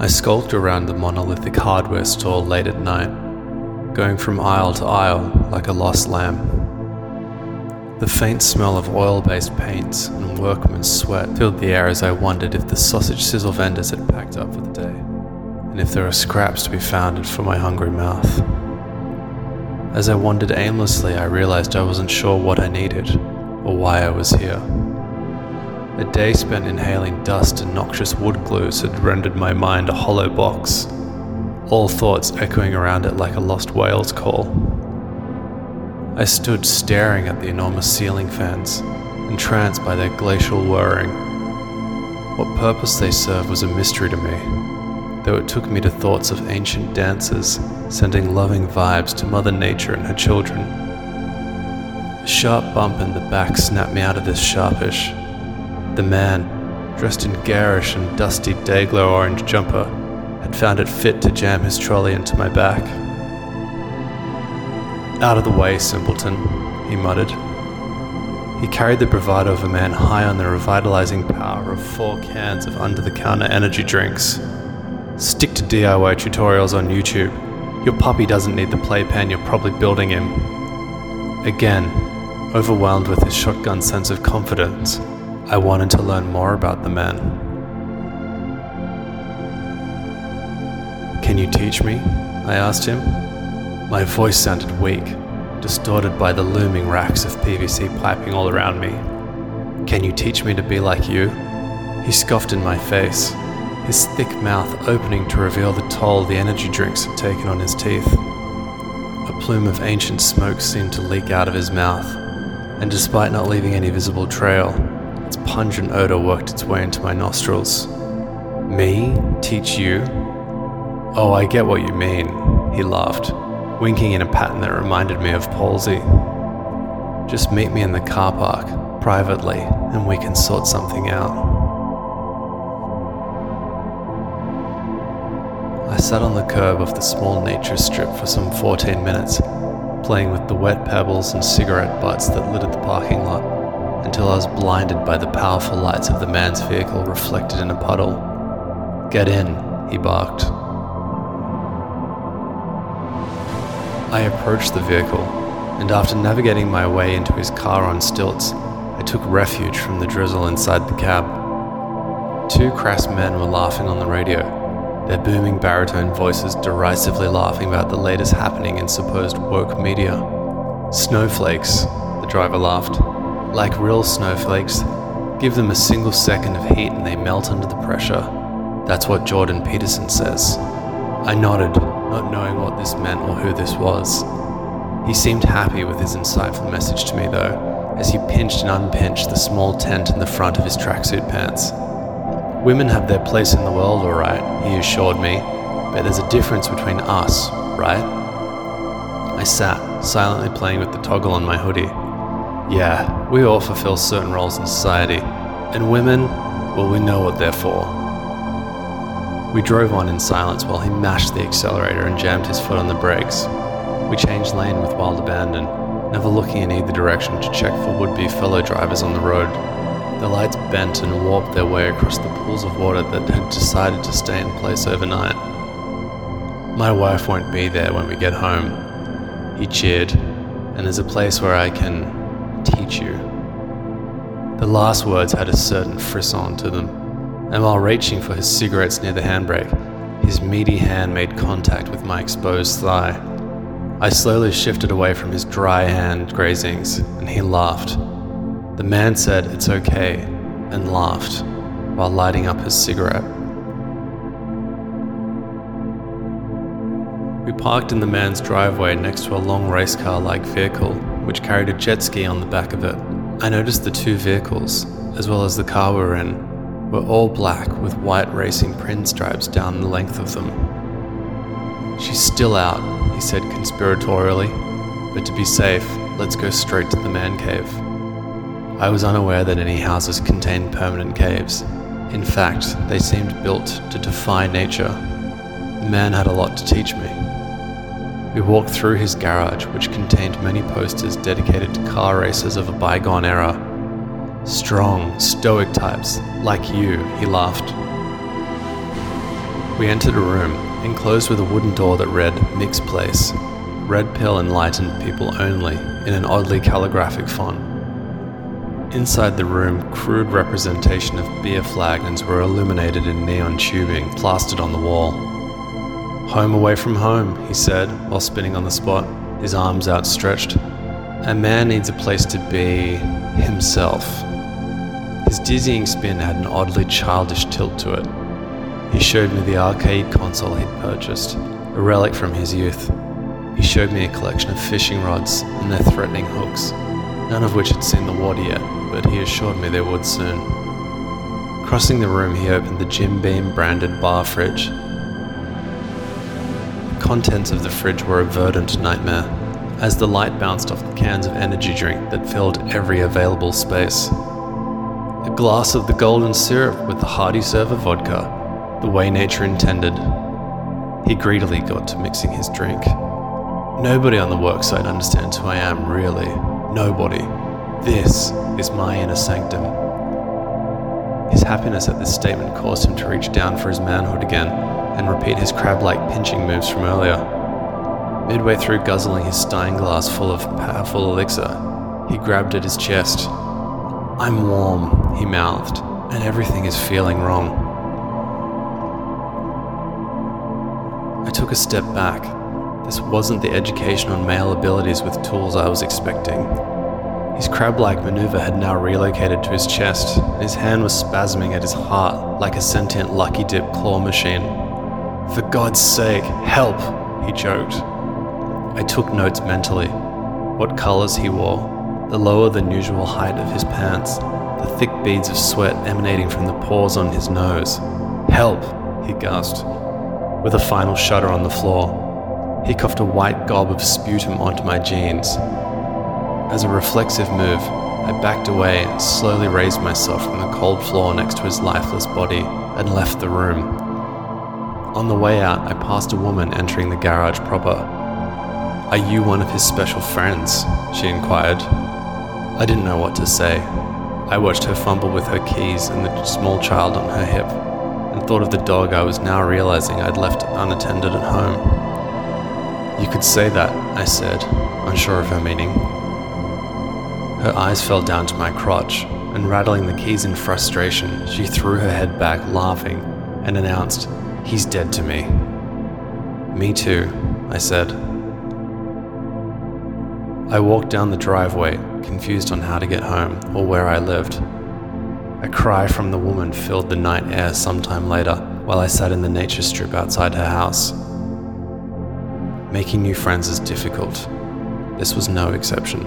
I skulked around the monolithic hardware store late at night, going from aisle to aisle like a lost lamb. The faint smell of oil based paints and workman's sweat filled the air as I wondered if the sausage sizzle vendors had packed up for the day, and if there were scraps to be found for my hungry mouth. As I wandered aimlessly, I realized I wasn't sure what I needed or why I was here. A day spent inhaling dust and noxious wood glues had rendered my mind a hollow box, all thoughts echoing around it like a lost whale's call. I stood staring at the enormous ceiling fans, entranced by their glacial whirring. What purpose they served was a mystery to me, though it took me to thoughts of ancient dancers sending loving vibes to Mother Nature and her children. A sharp bump in the back snapped me out of this sharpish. The man, dressed in garish and dusty dayglow orange jumper, had found it fit to jam his trolley into my back. Out of the way, simpleton, he muttered. He carried the bravado of a man high on the revitalizing power of four cans of under the counter energy drinks. Stick to DIY tutorials on YouTube. Your puppy doesn't need the playpen you're probably building him. Again, overwhelmed with his shotgun sense of confidence, I wanted to learn more about the man. Can you teach me? I asked him. My voice sounded weak, distorted by the looming racks of PVC piping all around me. Can you teach me to be like you? He scoffed in my face, his thick mouth opening to reveal the toll the energy drinks had taken on his teeth. A plume of ancient smoke seemed to leak out of his mouth, and despite not leaving any visible trail, its pungent odor worked its way into my nostrils. Me? Teach you? Oh, I get what you mean, he laughed winking in a pattern that reminded me of palsy. Just meet me in the car park, privately, and we can sort something out. I sat on the curb of the small nature strip for some 14 minutes, playing with the wet pebbles and cigarette butts that littered the parking lot, until I was blinded by the powerful lights of the man's vehicle reflected in a puddle. Get in, he barked. I approached the vehicle, and after navigating my way into his car on stilts, I took refuge from the drizzle inside the cab. Two crass men were laughing on the radio, their booming baritone voices derisively laughing about the latest happening in supposed woke media. Snowflakes, the driver laughed. Like real snowflakes, give them a single second of heat and they melt under the pressure. That's what Jordan Peterson says. I nodded, not knowing what this meant or who this was. He seemed happy with his insightful message to me, though, as he pinched and unpinched the small tent in the front of his tracksuit pants. Women have their place in the world, alright, he assured me, but there's a difference between us, right? I sat, silently playing with the toggle on my hoodie. Yeah, we all fulfill certain roles in society, and women, well, we know what they're for. We drove on in silence while he mashed the accelerator and jammed his foot on the brakes. We changed lane with wild abandon, never looking in either direction to check for would be fellow drivers on the road. The lights bent and warped their way across the pools of water that had decided to stay in place overnight. My wife won't be there when we get home, he cheered, and there's a place where I can The last words had a certain frisson to them and while reaching for his cigarettes near the handbrake, his meaty hand made contact with my exposed thigh. I slowly shifted away from his dry hand grazings, and he laughed. The man said, It's okay, and laughed while lighting up his cigarette. We parked in the man's driveway next to a long race car like vehicle, which carried a jet ski on the back of it. I noticed the two vehicles, as well as the car we were in, were all black with white racing print stripes down the length of them. She's still out, he said conspiratorially, but to be safe, let's go straight to the man cave. I was unaware that any houses contained permanent caves. In fact, they seemed built to defy nature. The man had a lot to teach me. We walked through his garage, which contained many posters dedicated to car races of a bygone era Strong, stoic types, like you, he laughed. We entered a room, enclosed with a wooden door that read Mix Place. Red pill enlightened people only, in an oddly calligraphic font. Inside the room, crude representation of beer flagons were illuminated in neon tubing plastered on the wall. Home away from home, he said, while spinning on the spot, his arms outstretched. A man needs a place to be himself. His dizzying spin had an oddly childish tilt to it. He showed me the arcade console he'd purchased, a relic from his youth. He showed me a collection of fishing rods and their threatening hooks, none of which had seen the water yet, but he assured me they would soon. Crossing the room, he opened the Jim Beam branded bar fridge. Contents of the fridge were a verdant nightmare, as the light bounced off the cans of energy drink that filled every available space. A glass of the golden syrup with the hearty serve of vodka, the way nature intended. He greedily got to mixing his drink. Nobody on the worksite understands who I am, really. Nobody. This is my inner sanctum. His happiness at this statement caused him to reach down for his manhood again and repeat his crab like pinching moves from earlier. Midway through guzzling his stein glass full of powerful elixir, he grabbed at his chest. I'm warm, he mouthed, and everything is feeling wrong. I took a step back. This wasn't the education on male abilities with tools I was expecting. His crab like maneuver had now relocated to his chest, and his hand was spasming at his heart like a sentient lucky dip claw machine. For God's sake, help! he choked. I took notes mentally. What colours he wore, the lower than usual height of his pants, the thick beads of sweat emanating from the pores on his nose. Help! he gasped with a final shudder on the floor. He coughed a white gob of sputum onto my jeans. As a reflexive move, I backed away and slowly raised myself from the cold floor next to his lifeless body and left the room. On the way out, I passed a woman entering the garage proper. Are you one of his special friends? she inquired. I didn't know what to say. I watched her fumble with her keys and the small child on her hip and thought of the dog I was now realizing I'd left unattended at home. You could say that, I said, unsure of her meaning. Her eyes fell down to my crotch, and rattling the keys in frustration, she threw her head back, laughing, and announced, He's dead to me. Me too, I said. I walked down the driveway, confused on how to get home or where I lived. A cry from the woman filled the night air sometime later while I sat in the nature strip outside her house. Making new friends is difficult. This was no exception.